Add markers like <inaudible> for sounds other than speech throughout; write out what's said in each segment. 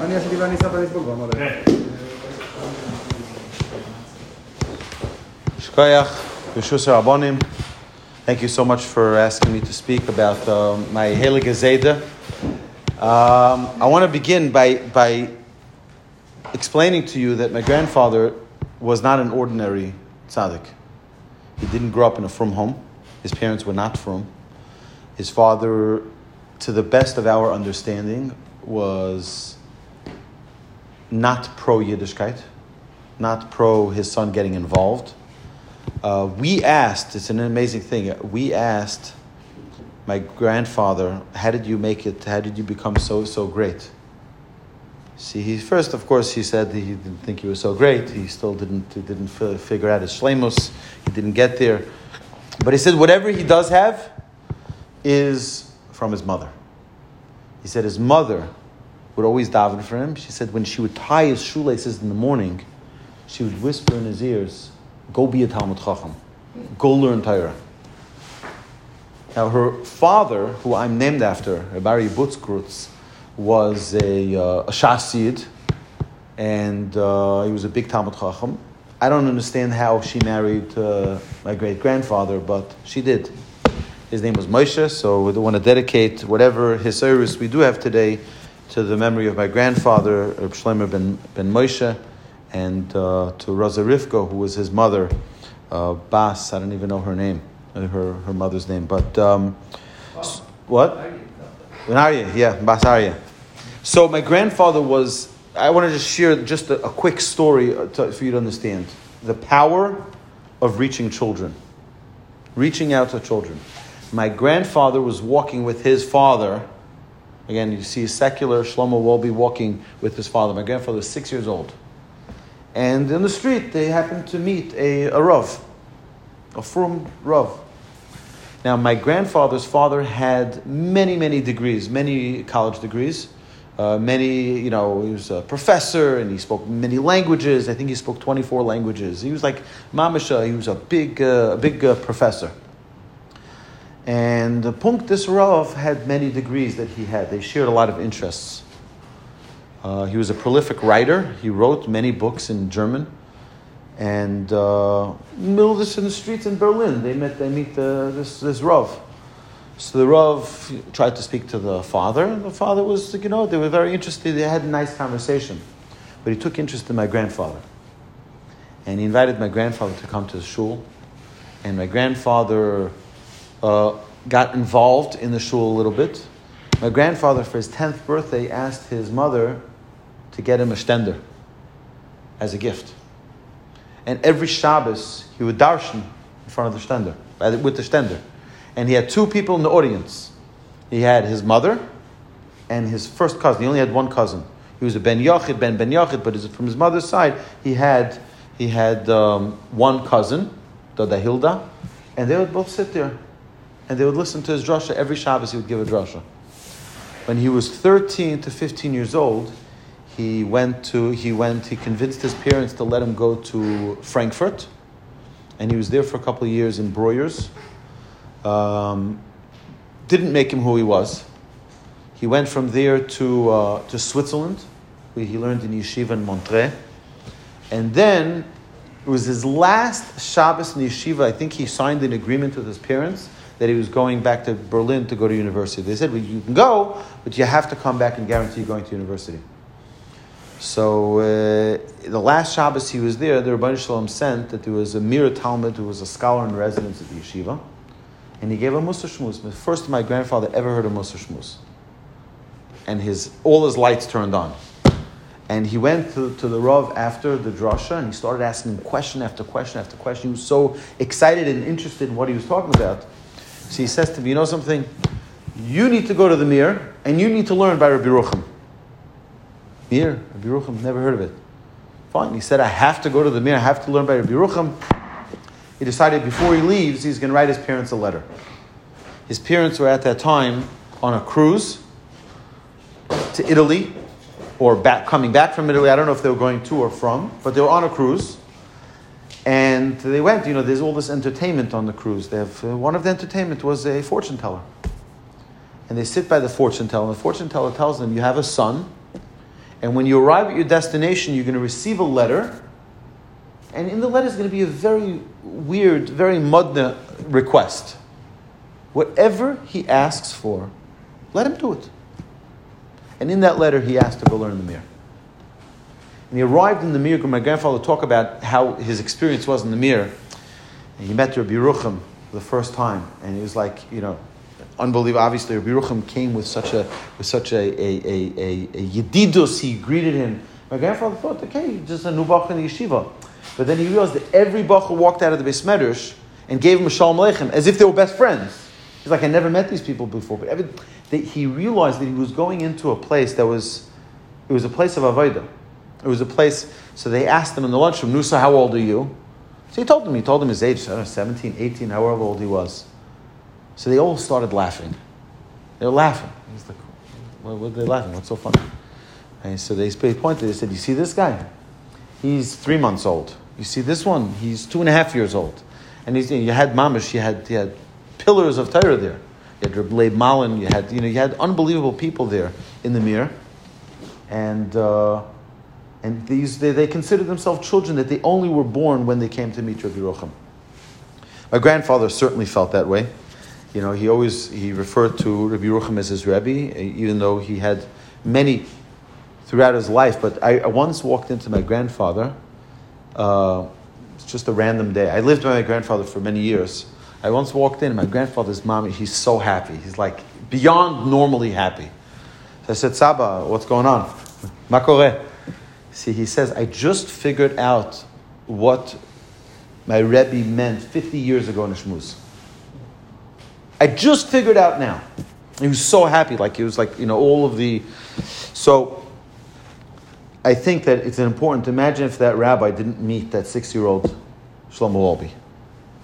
אני עשיתי ואני אסע ואני אסבול ואמר Shkoyach, Yeshus Rabbonim. Thank you so much for asking me to speak about uh, my Heilige Zayda. Um, I want to begin by, by explaining to you that my grandfather was not an ordinary tzaddik. He didn't grow up in a frum home. His parents were not frum. His father, to the best of our understanding, was not pro Yiddishkeit, not pro his son getting involved. Uh, we asked, it's an amazing thing, we asked my grandfather, how did you make it, how did you become so, so great? See, he first, of course, he said he didn't think he was so great. He still didn't, he didn't fi- figure out his shlemus. He didn't get there. But he said whatever he does have is from his mother. He said his mother would always daven for him. She said when she would tie his shoelaces in the morning, she would whisper in his ears, Go be a Talmud Chacham. Go learn Torah. Now, her father, who I'm named after, Rabbi Butzkrutz, was a, uh, a Shasid, and uh, he was a big Talmud Chacham. I don't understand how she married uh, my great grandfather, but she did. His name was Moshe, so we want to dedicate whatever his service we do have today to the memory of my grandfather, Shlomo ben, ben Moshe, and uh, to Rivka, who was his mother, uh, Bas, I don't even know her name, her, her mother's name, but um, what? Ben Arya, yeah, Bas Arya. So my grandfather was, I want to just share just a, a quick story uh, to, for you to understand the power of reaching children, reaching out to children. My grandfather was walking with his father. Again, you see secular Shlomo Wolbe walking with his father. My grandfather was six years old. And in the street, they happened to meet a, a Rav, a Frum Rav. Now, my grandfather's father had many, many degrees, many college degrees. Uh, many, you know, he was a professor and he spoke many languages. I think he spoke 24 languages. He was like Mamasha, he was a big, uh, big uh, professor. And the Punk this Rav had many degrees that he had. They shared a lot of interests. Uh, he was a prolific writer. He wrote many books in German. And uh, middle of this in the streets in Berlin, they met. They meet the, this this Rav. So the Rav tried to speak to the father, and the father was, you know, they were very interested. They had a nice conversation, but he took interest in my grandfather, and he invited my grandfather to come to the shul, and my grandfather uh, got involved in the shul a little bit. My grandfather, for his tenth birthday, asked his mother to get him a stender as a gift. And every Shabbos, he would darshan in front of the stender, with the stender. And he had two people in the audience. He had his mother and his first cousin. He only had one cousin. He was a Ben Yochid, Ben Ben Yochid, but from his mother's side, he had, he had um, one cousin, Dada Hilda, and they would both sit there and they would listen to his drasha. Every Shabbos, he would give a drasha. When he was 13 to 15 years old, he went to he went he convinced his parents to let him go to Frankfurt, and he was there for a couple of years in Breuers. Um, didn't make him who he was. He went from there to uh, to Switzerland, where he learned in yeshiva in Montreux, and then it was his last Shabbos in yeshiva. I think he signed an agreement with his parents that he was going back to Berlin to go to university. They said, well, you can go, but you have to come back and guarantee you're going to university. So uh, the last Shabbos he was there, the Rabbi Shalom sent that there was a Mira Talmud who was a scholar in residence at the yeshiva, and he gave a Musa Shmuz. The first my grandfather ever heard a Musa Shmuz. And his, all his lights turned on. And he went to, to the Rav after the drasha and he started asking him question after question after question. He was so excited and interested in what he was talking about. So he says to me, You know something? You need to go to the Mir and you need to learn by Rabbi Rucham. Mir, Rabbi Rucham, never heard of it. Fine. He said, I have to go to the Mir, I have to learn by Rabbi Rucham. He decided before he leaves, he's going to write his parents a letter. His parents were at that time on a cruise to Italy or back, coming back from Italy. I don't know if they were going to or from, but they were on a cruise. And they went, you know, there's all this entertainment on the cruise. They have, uh, one of the entertainment was a fortune teller. and they sit by the fortune teller, and the fortune teller tells them, You have a son, and when you arrive at your destination, you're going to receive a letter, and in the letter is going to be a very weird, very mudna request. Whatever he asks for, let him do it. And in that letter, he asked to go learn the Mir. And he arrived in the Mir, my grandfather talked about how his experience was in the Mir. And he met Rabbi Yerucham the first time, and he was like, you know, unbelievable. Obviously, Rabbi Yerucham came with such a with such a a, a, a, a yedidus. He greeted him. My grandfather thought, okay, just a new bach in the yeshiva. But then he realized that every bach walked out of the Beis Medrash and gave him a shalom aleichem as if they were best friends. He's like, I never met these people before. But every, they, he realized that he was going into a place that was, it was a place of avodah. It was a place, so they asked him in the lunchroom, Nusa, how old are you? So he told them, he told them his age, know, 17, 18, however old he was. So they all started laughing. They were laughing. He's like, what, what are they laughing? What's so funny? And so they pointed, they said, you see this guy? He's three months old. You see this one? He's two and a half years old. And he's, you had mamish, you had, you had pillars of Torah there. You had Reb Malin, you had, you know, you had unbelievable people there in the mirror. And, uh, and these, they, they considered themselves children that they only were born when they came to meet Rabbi Yerucham. My grandfather certainly felt that way. You know, he always, he referred to Rabbi Yerucham as his Rebbe, even though he had many throughout his life. But I, I once walked into my grandfather, uh, it's just a random day. I lived with my grandfather for many years. I once walked in, my grandfather's mom, he's so happy. He's like beyond normally happy. So I said, Saba, what's going on? Makore. See, he says, I just figured out what my Rebbe meant 50 years ago in Shmuz. I just figured out now. He was so happy, like he was like, you know, all of the. So I think that it's important to imagine if that rabbi didn't meet that six year old Shlomo Wolbe.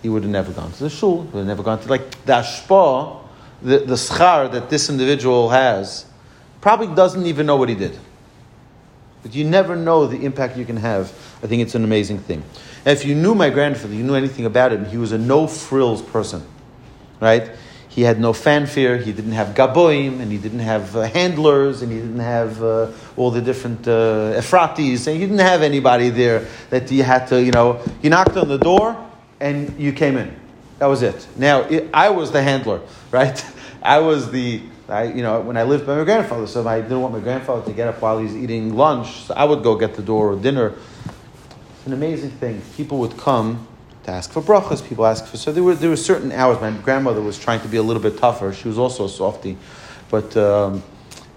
He would have never gone to the shul, would have never gone to, like, the ashpa, the, the schar that this individual has, probably doesn't even know what he did. But you never know the impact you can have. I think it's an amazing thing. And if you knew my grandfather, you knew anything about him, he was a no frills person, right? He had no fanfare. He didn't have gaboim, and he didn't have uh, handlers, and he didn't have uh, all the different uh, Ephratis, and he didn't have anybody there that you had to, you know, you knocked on the door and you came in. That was it. Now, it, I was the handler, <laughs> right? I was the, I, you know, when I lived by my grandfather, so I didn't want my grandfather to get up while he's eating lunch, so I would go get the door or dinner. It's an amazing thing. People would come to ask for brachas. People ask for so there were there were certain hours. My grandmother was trying to be a little bit tougher. She was also a softie, but um,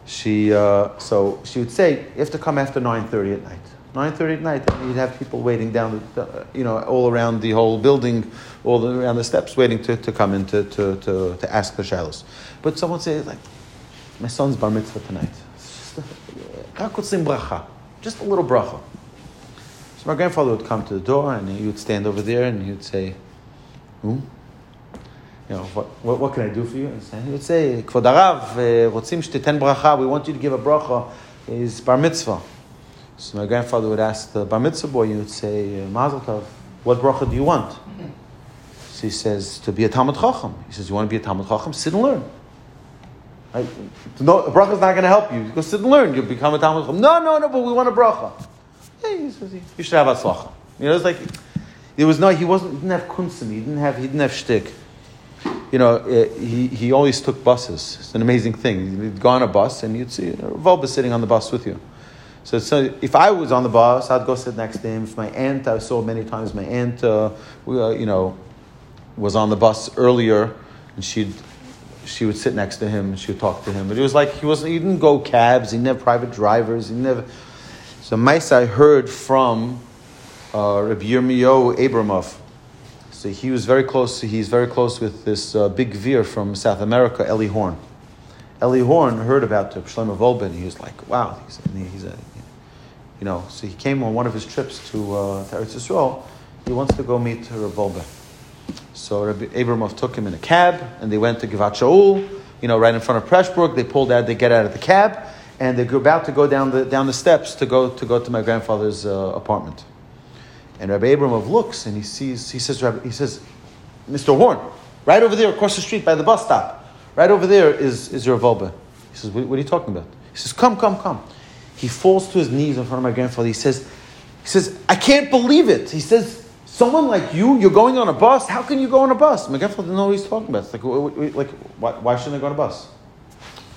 she uh, so she would say you have to come after nine thirty at night. Nine thirty at night, and you'd have people waiting down, the, you know, all around the whole building, all around the steps, waiting to, to come in to, to, to, to ask the shilos. But someone say like, my son's bar mitzvah tonight. Just a, <laughs> just a little bracha. So my grandfather would come to the door and he would stand over there and he would say, "Hmm, you know, what, what, what, can I do for you? And he would say, Kvod Arav, רוצים שתיתן bracha, we want you to give a bracha, is bar mitzvah. So my grandfather would ask the bar mitzvah boy, he would say, Mazel tov, what bracha do you want? So he says, to be a Talmud Chacham. He says, you want to be a Talmud Chacham? Sit and learn. Right? No, a bracha is not going to help you. Go sit and learn. You'll become a Talmud Chacham. No, no, no, but we want a bracha Yeah, he says, you should have atzlacha. You know, it's like there was no. He wasn't. He didn't have kunsim. He didn't have. He didn't have shtick. You know, eh, he, he always took buses. It's an amazing thing. He'd go on a bus and you'd see Wolbe sitting on the bus with you. So, so if I was on the bus, I'd go sit next to him. If my aunt, I saw many times my aunt, uh, uh, you know, was on the bus earlier, and she'd she would sit next to him and she would talk to him. But it was like he wasn't. He didn't go cabs. He have private drivers. He never. So Maisa heard from uh, Rabbi Yirmiyahu Abramov. So he was very close. He's very close with this uh, big veer from South America, Eli Horn. Eli Horn heard about the Shlomo Wolbe. He was like, "Wow, he's, he's a, you know." So he came on one of his trips to uh, to Eretz Yisrael. He wants to go meet Rav Wolbe. So Rabbi Abramov took him in a cab, and they went to Givat Shaul. You know, right in front of Pressburg. They pulled out. They get out of the cab and they're about to go down the, down the steps to go to, go to my grandfather's uh, apartment. And Rabbi Abramov looks and he sees, he says, Rabbi, he says, Mr. Horn, right over there across the street by the bus stop, right over there is, is your Wolbe. He says, what, what, are you talking about? He says, come, come, come. He falls to his knees in front of my grandfather. He says, he says, I can't believe it. He says, someone like you, you're going on a bus. How can you go on a bus? My grandfather didn't know what he's talking about. It's like, like why, why shouldn't I go on a bus?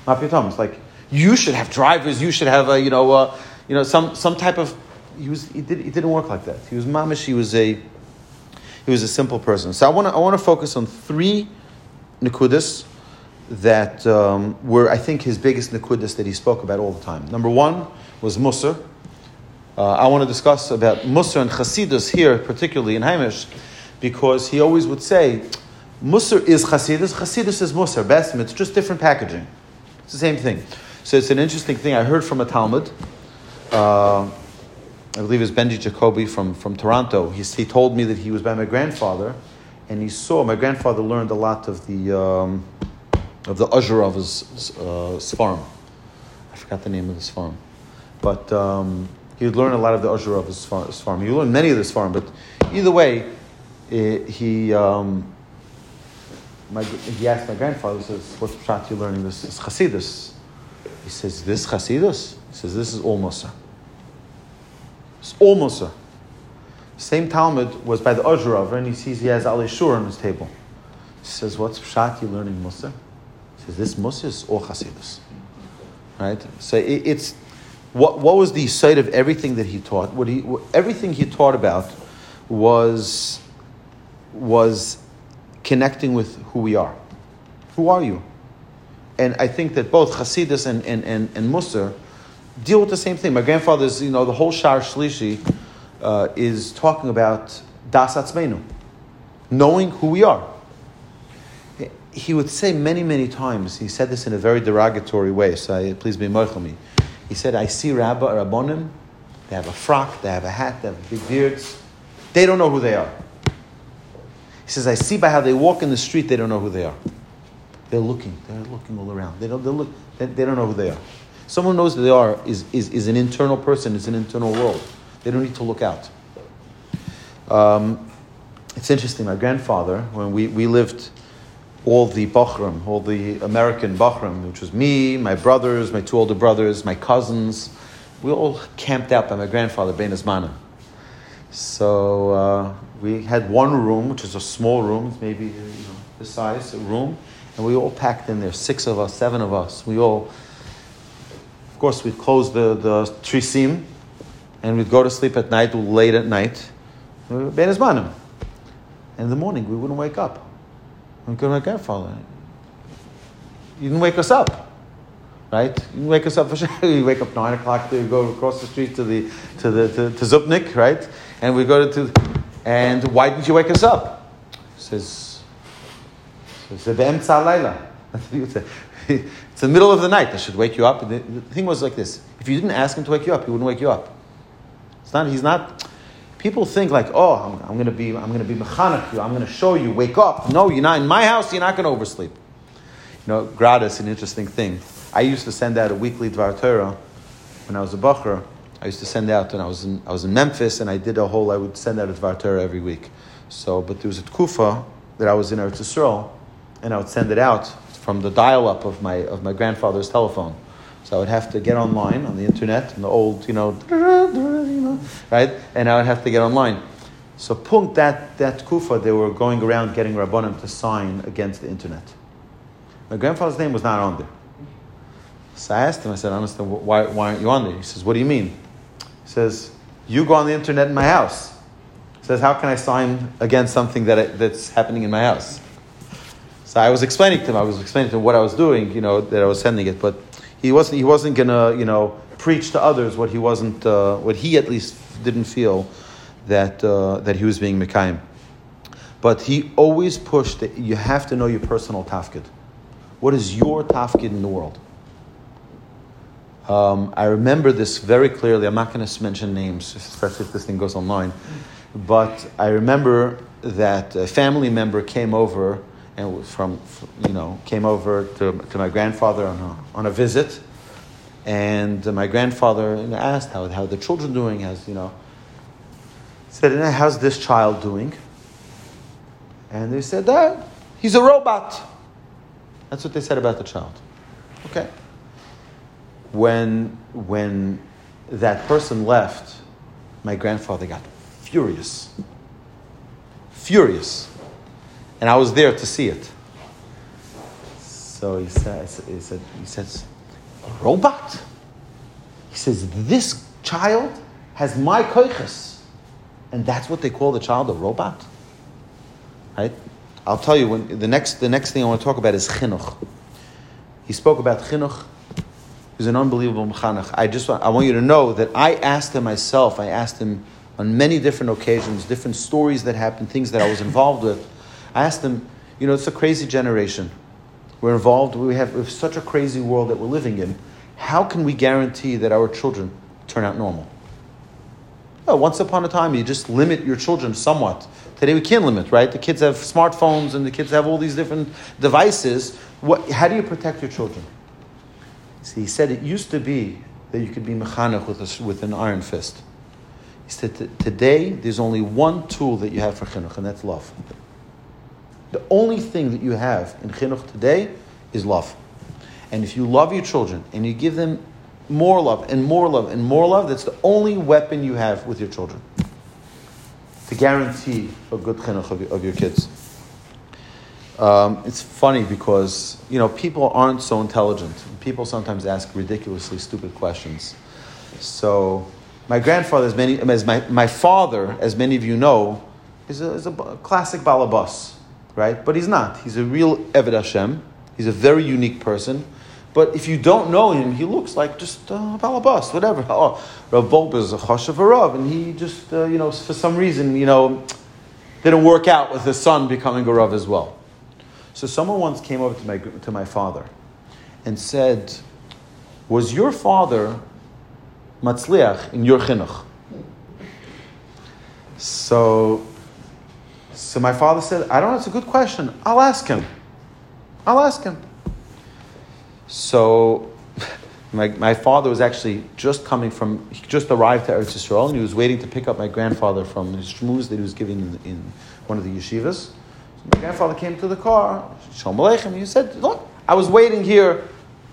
Not It's like, you should have drivers. You should have a, you know, uh, you know, some, some type of, he was, he, did, he didn't work like that. He was mamish. He was a, he was a simple person. So I want to, I want to focus on three nikudas that um, were, I think, his biggest nikudas that he spoke about all the time. Number one was Musar. Uh, I want to discuss about Musar and Chasidus here, particularly in Hamish, because he always would say, Musar is Chasidus, Chasidus is Musar, Besim, it's just different packaging. It's the same thing. So it's an interesting thing. I heard from a Talmud, uh, I believe it was Benji Jacoby from, from Toronto. He, he told me that he was by my grandfather, and he saw, my grandfather learned a lot of the, um, of the Uzher of his uh, Svarm. I forgot the name of the Svarm. But um, he would learn a lot of the Uzher of his farm. He learned many of this farm, but either way, it, he um, my, he asked my grandfather, he says, "What's pshat you learning this? It's Chasidus." He says, "This Chasidus." He says, "This is all Musa. It's all Musa." Same Talmud was by the Uzher and he sees he has Alei Shur on his table. He says, "What's pshat you learning Musa?" Says, "This is all Chasidus." Right. So it, it's what, what was the site of everything that he taught? What he, everything he taught about was, was connecting with who we are. Who are you? And I think that both Chasidus and, and, and, and deal with the same thing. My grandfather's, you know, the whole Shar Shlishi uh, is talking about Das Atzmeinu, knowing who we are. He would say many, many times, he said this in a very derogatory way, so I, please be me. He said, I see Rabbi or Rabbonim, they have a frock, they have a hat, they have big beards. They don't know who they are. He says, I see by how they walk in the street, they don't know who they are. They're looking, they're looking all around. They don't, they look, they, they don't know who they are. Someone knows who they are is, is, is an internal person, it's an internal world. They don't need to look out. Um, it's interesting, my grandfather, when we, we lived all the Bachram, all the American Bachram, which was me, my brothers, my two older brothers, my cousins. We all camped out by my grandfather, Ben Azmana. So uh, we had one room, which is a small room, maybe you know, this size, a room, and we all packed in there, six of us, seven of us. We all, of course, we'd close the, the trisim, and we'd go to sleep at night, late at night, Ben Azmanim. And in the morning, we wouldn't wake up. I'm going to my grandfather. You didn't wake us up, right? You wake us up for sure. <laughs> You wake up nine o'clock to go across the street to the to the to, to Zupnik, right? And we go to, and why didn't you wake us up? Says, says <laughs> It's the middle of the night. I should wake you up. The thing was like this: if you didn't ask him to wake you up, he wouldn't wake you up. It's not. He's not people think like, oh, I'm, I'm going to be, I'm going to be mechanic you. I'm going to show you. Wake up. No, you're not in my house. You're not going to oversleep. You know, gratis, an interesting thing. I used to send out a weekly Dvar Torah when I was a bacher. I used to send out, and I was in, I was in Memphis, and I did a whole. I would send out a Dvar Torah every week. So, but there was a tkufa that I was in Eretz Yisrael, and I would send it out from the dial-up of my of my grandfather's telephone. So I would have to get online on the internet, and the old, you know, right? And I would have to get online. So Punk, that, that kufa, they were going around getting Rabbanim to sign against the internet. My grandfather's name was not on there. So I asked him, I said, I understand, why, why aren't you on there? He says, what do you mean? He says, you go on the internet in my house. He says, how can I sign against something that I, that's happening in my house? So I was explaining to him, I was explaining to him what I was doing, you know, that I was sending it, but he wasn't he wasn't gonna you know preach to others what he wasn't uh, what he at least didn't feel that uh, that he was being mekayim. But he always pushed that you have to know your personal tafkid. What is your tafkid in the world? Um, I remember this very clearly. I'm not going to mention names, especially if this thing goes online. But I remember that a family member came over and from, you know, came over to, to my grandfather on a, on a visit. And my grandfather asked how, how the children doing, as you know, said, how's this child doing? And they said, that he's a robot. That's what they said about the child. Okay. When, when that person left, my grandfather got furious. Furious. And I was there to see it. So he said, he said, he says, a robot? He says, this child has my koiches. And that's what they call the child a robot? Right? I'll tell you when the next the next thing I want to talk about is chinuch. He spoke about chinuch. He's an unbelievable mechanech. I just want, I want you to know that I asked him myself. I asked him on many different occasions, different stories that happened, things that I was involved with. I asked them, you know, it's a crazy generation. We're involved. We have, such a crazy world that we're living in. How can we guarantee that our children turn out normal? Well, once upon a time, you just limit your children somewhat. Today we can't limit, right? The kids have smartphones and the kids have all these different devices. What, how do you protect your children? See, he said it used to be that you could be mechanech with, a, with an iron fist. He said today there's only one tool that you have for chinuch, and that's love. The only thing that you have in chinuch today is love. And if you love your children and you give them more love and more love and more love, that's the only weapon you have with your children to guarantee a good chinuch of your, of your kids. Um, it's funny because you know people aren't so intelligent. People sometimes ask ridiculously stupid questions. So, my grandfather, as many as my, my father, as many of you know, is a, is a classic balabas, right? But he's not. He's a real Eved Hashem. He's a very unique person. But if you don't know him, he looks like just uh, balabas, whatever. <laughs> Oh, Rav Wolbe is a chashav Rav, and he just, uh, you know, for some reason, you know, didn't work out with his son becoming a Rav as well. So someone once came over to my, to my father and said, Was your father matzliach in your chinuch? So, so my father said, I don't know, it's a good question. I'll ask him. I'll ask him. So <laughs> my, my father was actually just coming from, he just arrived to Eretz Yisrael, and he was waiting to pick up my grandfather from his shmooze that he was giving in, in one of the yeshivas. So my grandfather came to the car, Shalom Aleichem, he said, look, I was waiting here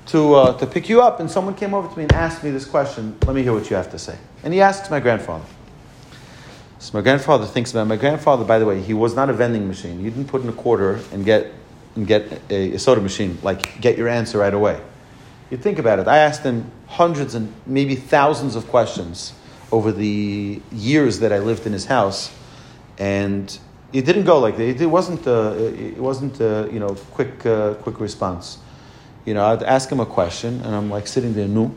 to, uh, to pick you up, and someone came over to me and asked me this question. Let me hear what you have to say. And he asks my grandfather. So my grandfather thinks about my grandfather. By the way, he was not a vending machine. You didn't put in a quarter and get and get a, a soda machine, like get your answer right away. You think about it. I asked him hundreds and maybe thousands of questions over the years that I lived in his house, and it didn't go like that. It wasn't. a, it wasn't. Uh, you know, quick, uh, quick response. You know, I'd ask him a question, and I'm like sitting there, no.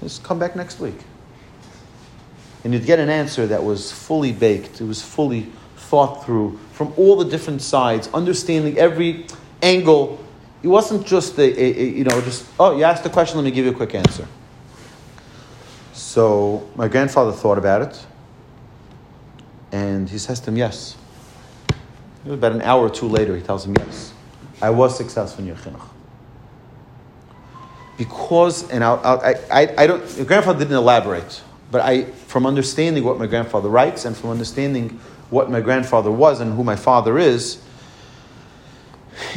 Just come back next week, and you'd get an answer that was fully baked. It was fully thought through from all the different sides, understanding every angle. It wasn't just a, a, a, you know just oh you asked a question, let me give you a quick answer. So my grandfather thought about it, and he says to him yes. About an hour or two later, he tells him yes, I was successful in your. Because and I'll, I'll, I, I I don't. My grandfather didn't elaborate, but I from understanding what my grandfather writes and from understanding what my grandfather was and who my father is,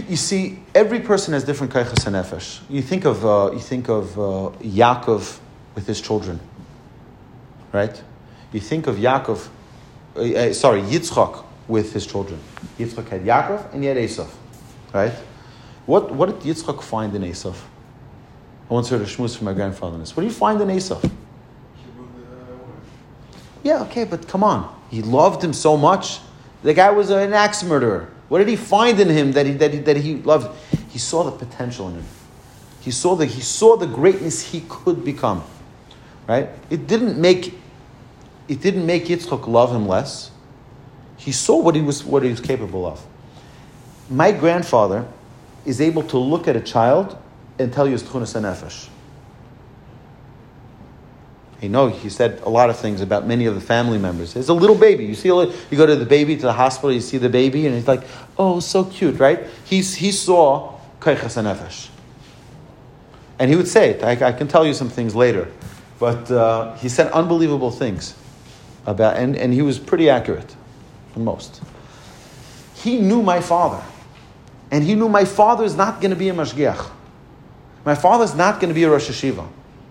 you see, every person has different kaichas nefesh. You think of uh, you think of uh, Yaakov with his children, right? You think of Yaakov, uh, uh, sorry, Yitzchak with his children. Yitzchak had Yaakov and he had Esav, right? What what did Yitzchak find in Esav? I once heard a shmuz from my grandfather on this. What do you find in Esav? Yeah, okay, but come on. He loved him so much. The guy was an axe murderer. What did he find in him that he, that he, that he loved? He saw the potential in him. He saw the, he saw the greatness he could become. Right? It didn't make it didn't make Yitzchak love him less. He saw what he was what he was capable of. My grandfather is able to look at a child and tell you his tchunas nefesh. You know, he said a lot of things about many of the family members. It's a little baby. You see, you go to the baby to the hospital, you see the baby, and he's like, "Oh, so cute, right?" He's, he saw kaichas and nefesh, and he would say it. I, I, can tell you some things later, but uh, he said unbelievable things about, and, and he was pretty accurate, most. He knew my father. And he knew my father is not going to be a mashgiach. My father is not going to be a Rosh Hashiva.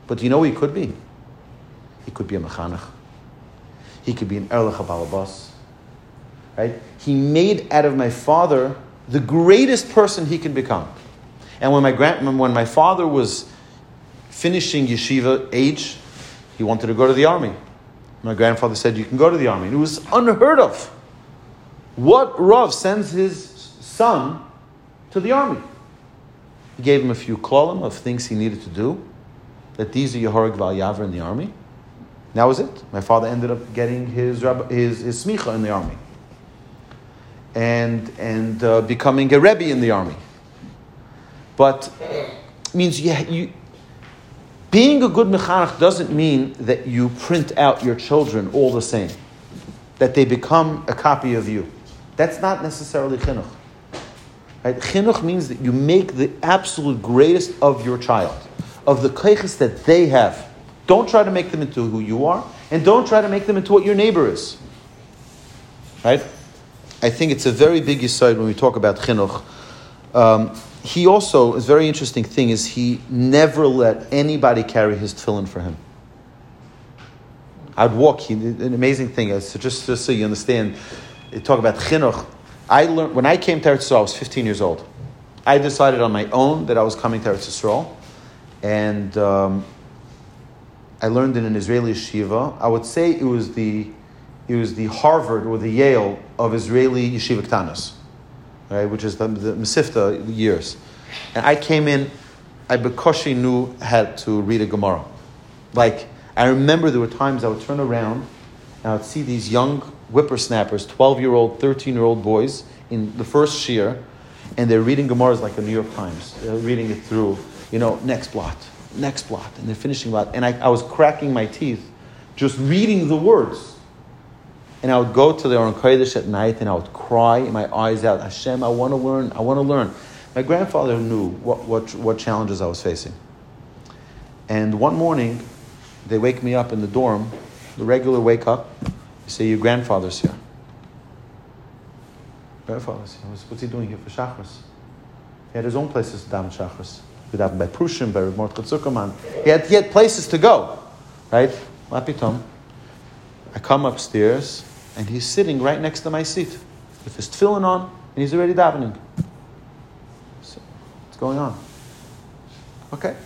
But do you know he could be? He could be a mechanech. He could be an erlich balabas. Right? He made out of my father the greatest person he can become. And when my grand, when my father was finishing yeshiva age, he wanted to go to the army. My grandfather said, "You can go to the army." And it was unheard of. What Rav sends his son to the army? He gave him a few klolim of things he needed to do. That these are Yehorig Val Yaver in the army. That was it. My father ended up getting his his, his smicha in the army, and and uh, becoming a rebbe in the army. But means you, you being a good mechanech doesn't mean that you print out your children all the same, that they become a copy of you. That's not necessarily chinuch. Right? Chinuch means that you make the absolute greatest of your child, of the keiches that they have. Don't try to make them into who you are, and don't try to make them into what your neighbor is. Right? I think it's a very big aside when we talk about chinuch. Um, he also, a very interesting thing is he never let anybody carry his tefillin for him. I'd walk, he, an amazing thing, so just, just so you understand, talk about chinuch. I learned, when I came to Eretz Yisrael, I was 15 years old. I decided on my own that I was coming to Eretz Yisrael, and um, I learned in an Israeli yeshiva. I would say it was the, it was the Harvard or the Yale of Israeli yeshiva ktanas, right, which is the, the Mesivta years. And I came in, I bekoshi knew how to read a Gemara. Like, I remember there were times I would turn around and I would see these young whippersnappers, 12 year old, 13 year old boys in the first shiur, and they're reading Gemaras like the New York Times. They're reading it through, you know, next blot, next lot and they're finishing lot. And I, I was cracking my teeth just reading the words. And I would go to the Aron Kodesh at night and I would cry my eyes out. Hashem, I want to learn, I want to learn. My grandfather knew what, what, what challenges I was facing. And one morning, they wake me up in the dorm, the regular wake up. You say, Your grandfather's here. Grandfather's here. What's he doing here for Shachris? He had his own places to daven Shachris. By Prushim, by Mordechai Zuckerman. He had, he had places to go, right? Lapitom. I come upstairs, and he's sitting right next to my seat with his tefillin on, and he's already davening. So, what's going on? Okay.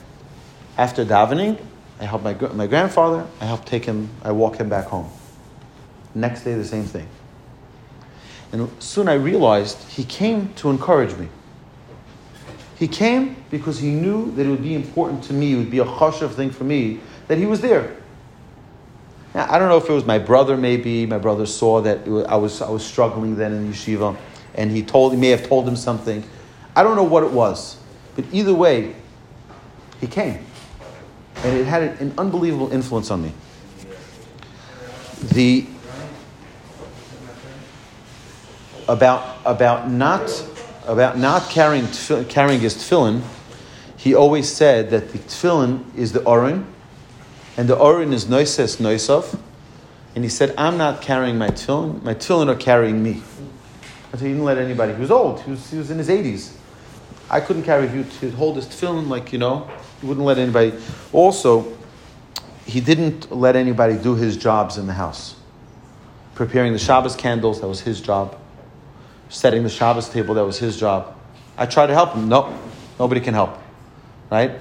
After davening, I help my, my grandfather, I help take him, I walk him back home. Next day, the same thing. And soon I realized he came to encourage me. He came because he knew that it would be important to me, it would be a chashav thing for me, that he was there. Now, I don't know if it was my brother, maybe. My brother saw that was, I, was, I was struggling then in yeshiva, and he, told, he may have told him something. I don't know what it was. But either way, he came. And it had an unbelievable influence on me. The about about not about not carrying carrying his tefillin, he always said that the tefillin is the orin, and the orin is noises noisav, and he said, "I'm not carrying my tefillin; my tefillin are carrying me." So he didn't let anybody. He was old. He was, he was in his eighties. I couldn't carry you to hold his tefillin like you know. He wouldn't let anybody. Also, he didn't let anybody do his jobs in the house. Preparing the Shabbos candles, that was his job. Setting the Shabbos table, that was his job. I tried to help him. No, nobody can help. Right?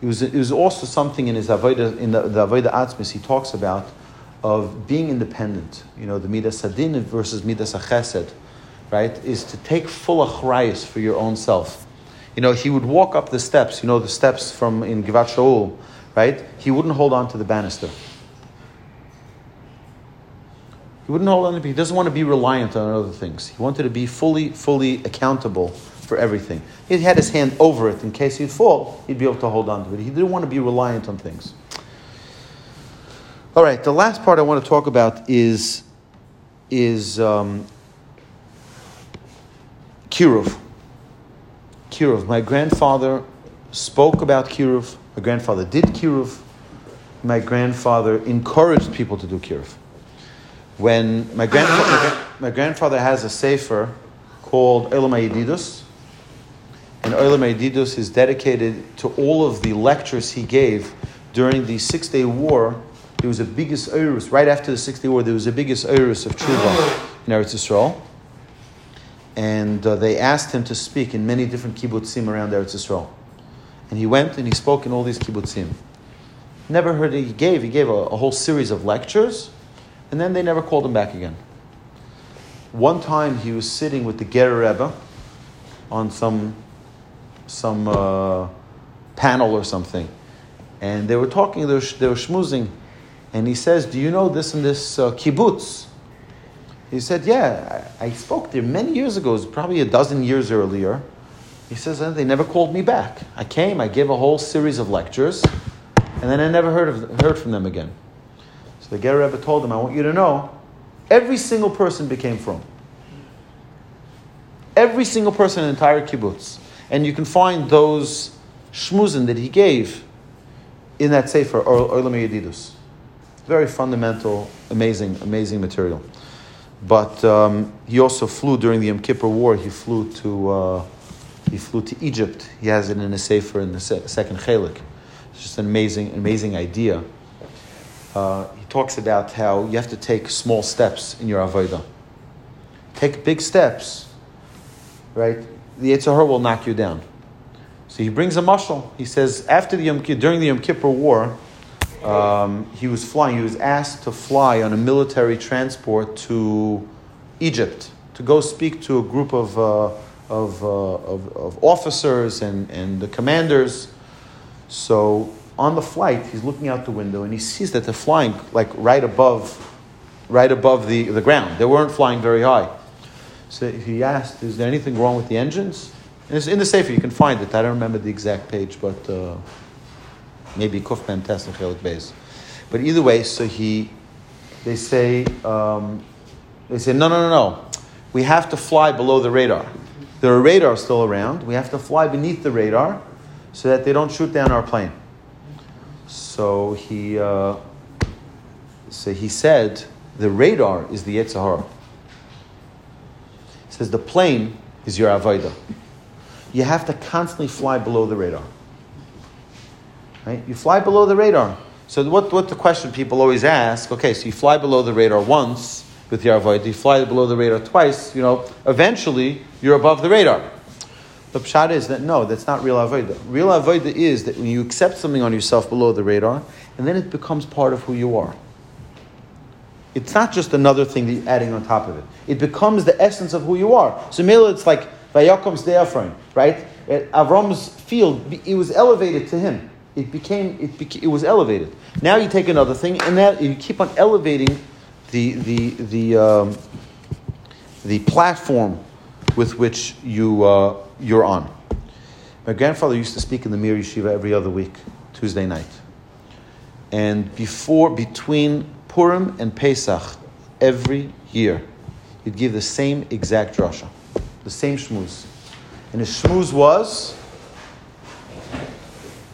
It was, it was also something in his Avodah, in the, the Avodah Atzmis, he talks about of being independent. You know, the Midas Sadin versus Midas Chesed, right? Is to take full achrayus for your own self. You know, he would walk up the steps, you know, the steps from in Givat Shaul, right? He wouldn't hold on to the banister. He wouldn't hold on to He doesn't want to be reliant on other things. He wanted to be fully, fully accountable for everything. He had his hand over it in case he'd fall, he'd be able to hold on to it. He didn't want to be reliant on things. All right, the last part I want to talk about is is um, kiruv. Kiruv. My grandfather spoke about kiruv. My grandfather did kiruv. My grandfather encouraged people to do kiruv. When my grandfather, my grandfather has a sefer called Olam Yedidus, And Olam Yedidus is dedicated to all of the lectures he gave during the Six Day War. There was a biggest Eirus, right after the Six Day War, there was a biggest Eirus of Tshuva in Eretz Yisrael. And uh, they asked him to speak in many different kibbutzim around Eretz Yisrael. And he went and he spoke in all these kibbutzim. Never heard he gave. He gave a, a whole series of lectures, and then they never called him back again. One time he was sitting with the Ger Rebbe on some some uh, panel or something, and they were talking. They were, they were schmoozing, and he says, "Do you know this and this uh, kibbutz?" He said, "Yeah, I, I spoke there many years ago. It was probably a dozen years earlier." He says, "Uh, "They never called me back. I came. I gave a whole series of lectures." And then I never heard, of, heard from them again. The Ger Rebbe told him, I want you to know, every single person became from. Every single person in the entire kibbutz. And you can find those shmuzin that he gave in that sefer, Olam Yedidus. Very fundamental, amazing, amazing material. But um, he also flew during the Yom Kippur War. He flew to uh, he flew to Egypt. He has it in a sefer in the se- second chelik. It's just an amazing, amazing idea. Uh, he talks about how you have to take small steps in your avodah. Take big steps, right? The Yetzer will knock you down. So he brings a mashal. He says after the Yom Kippur, during the Yom Kippur War, um, he was flying. He was asked to fly on a military transport to Egypt to go speak to a group of uh, of, uh, of, of officers and and the commanders so on the flight, he's looking out the window and he sees that they're flying like right above, right above the, the ground. They weren't flying very high. So he asked, "Is there anything wrong with the engines?" And it's in the Sefer, you can find it. I don't remember the exact page, but uh, maybe Kufman Tesla Chelik Beis. But either way, so he, they say, um, they say, no, no, no, no. We have to fly below the radar. There are radars still around. We have to fly beneath the radar so that they don't shoot down our plane. So he, uh, so he said, the radar is the Yetzer Hara. He says the plane is your avodah. You have to constantly fly below the radar. Right? You fly below the radar. So what, what the question people always ask, okay, so you fly below the radar once with your avodah, you fly below the radar twice, you know, eventually you're above the radar. The pshat is that no, that's not real avodah. Real avodah is that when you accept something on yourself below the radar, and then it becomes part of who you are. It's not just another thing that you're adding on top of it. It becomes the essence of who you are. So Mila, it's like Vayakom Sdeafraim, right? Avram's field, it was elevated to him. It became, it, beca- it was elevated. Now you take another thing, and that you keep on elevating the the the um, the platform with which you uh, you're on. My grandfather used to speak in the Mir Yeshiva every other week, Tuesday night. And before, between Purim and Pesach, every year, he'd give the same exact drasha, the same shmuz. And his shmuz was,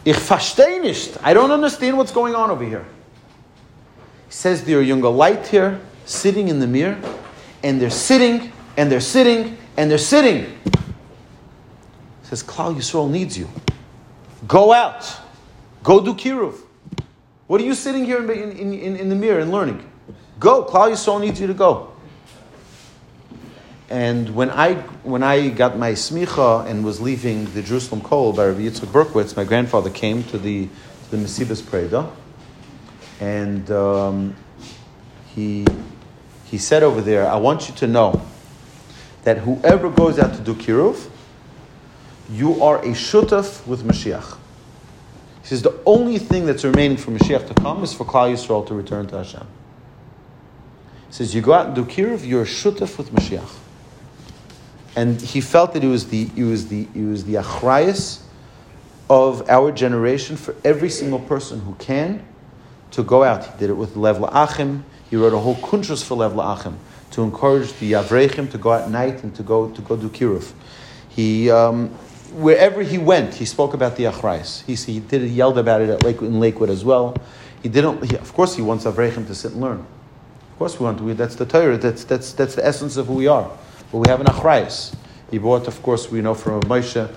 Ich verstehe nicht. I don't understand what's going on over here. He says there are younger light here, sitting in the mirror, and they're sitting, and they're sitting, and they're sitting. He says, Klal Yisrael needs you. Go out. Go do kiruv. What are you sitting here in, in, in, in the mirror and learning? Go. Klal Yisrael needs you to go. And when I, when I got my smicha and was leaving the Jerusalem Kollel by Rabbi Yitzchak Berkowitz, my grandfather came to the, to the Mesibas Preda. And um, he, he said over there, I want you to know that whoever goes out to do kiruv, you are a shutaf with Mashiach. He says the only thing that's remaining for Mashiach to come is for Klal Yisrael to return to Hashem. He says you go out and do kiruv, you're a shutaf with Mashiach. And he felt that it was the it was the it was the achrayas of our generation for every single person who can to go out. He did it with Lev La'achim. He wrote a whole kuntrus for Lev La'achim to encourage the Yavrechim to go at night and to go to go do kiruv. He um, wherever he went, he spoke about the achrayas. He, he did yelled about it at Lakewood, in Lakewood as well. He didn't. He, of course, he wants Avrechim to sit and learn. Of course, we want to. That's the Torah. That's that's that's the essence of who we are. But we have an achrayas. He brought, of course, we know from Moshe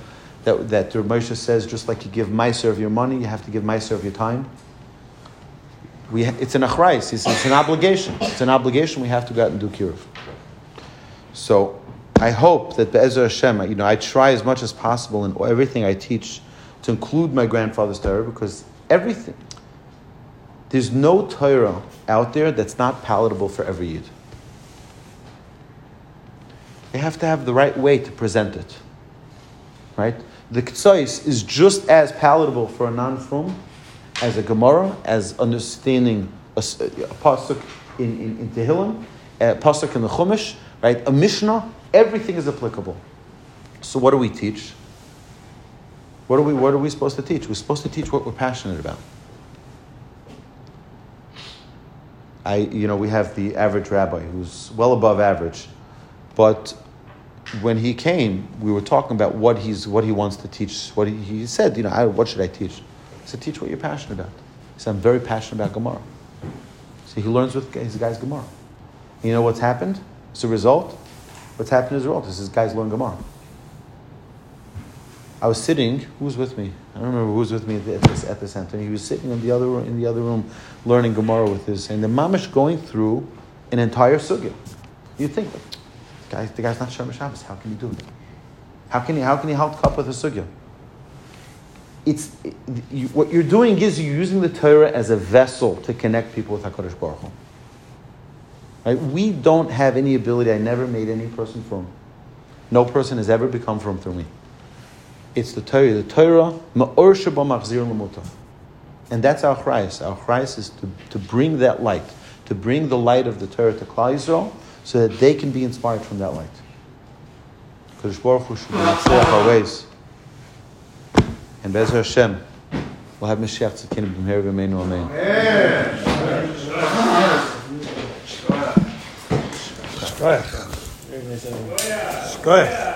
that, that Moshe says, just like you give Meiser of your money, you have to give Meiser of your time. We, it's an achrais, it's, it's an obligation. It's an obligation we have to go out and do kiruv. So I hope that Be'ezer Hashem, you know, I try as much as possible in everything I teach to include my grandfather's Torah because everything, there's no Torah out there that's not palatable for every Yid. They have to have the right way to present it. Right? The Ketzos is just as palatable for a non-frum as a Gemara, as understanding a, a pasuk in, in, in Tehillim, a pasuk in the Chumash, right? A Mishnah, everything is applicable. So what do we teach? What are we, what are we supposed to teach? We're supposed to teach what we're passionate about. I, you know, we have the average rabbi who's well above average, but when he came, we were talking about what he's, what he wants to teach. What he, he said, you know, I, what should I teach? Said, teach what you're passionate about. He said, I'm very passionate about Gemara. So he learns with his guy's Gemara. You know what's happened? As a result, what's happened as a result This is his guys learn Gemara. I was sitting. Who was with me? I don't remember who was with me at, this at the center. He was sitting in the other room, in the other room, learning Gemara with his, and the mamish going through an entire sugya. You think, the guy, the guy's not Shabbos. How can he do it? How can he? How can he help up with a sugya? It's it, you, what you're doing is you're using the Torah as a vessel to connect people with Hakadosh Baruch Hu. Right? We don't have any ability. I never made any person frum. No person has ever become frum through me. It's the Torah. The Torah, ma'or machzir. And that's our chayes. Our chayes is to, to bring that light, to bring the light of the Torah to Klal Yisrael, so that they can be inspired from that light. Kadosh Baruch Hu should our ways. And Bezer Hashem, we'll have Mashiach Tzidkenu b'mher v'meinu amen. Shkoyach. Shkoyach.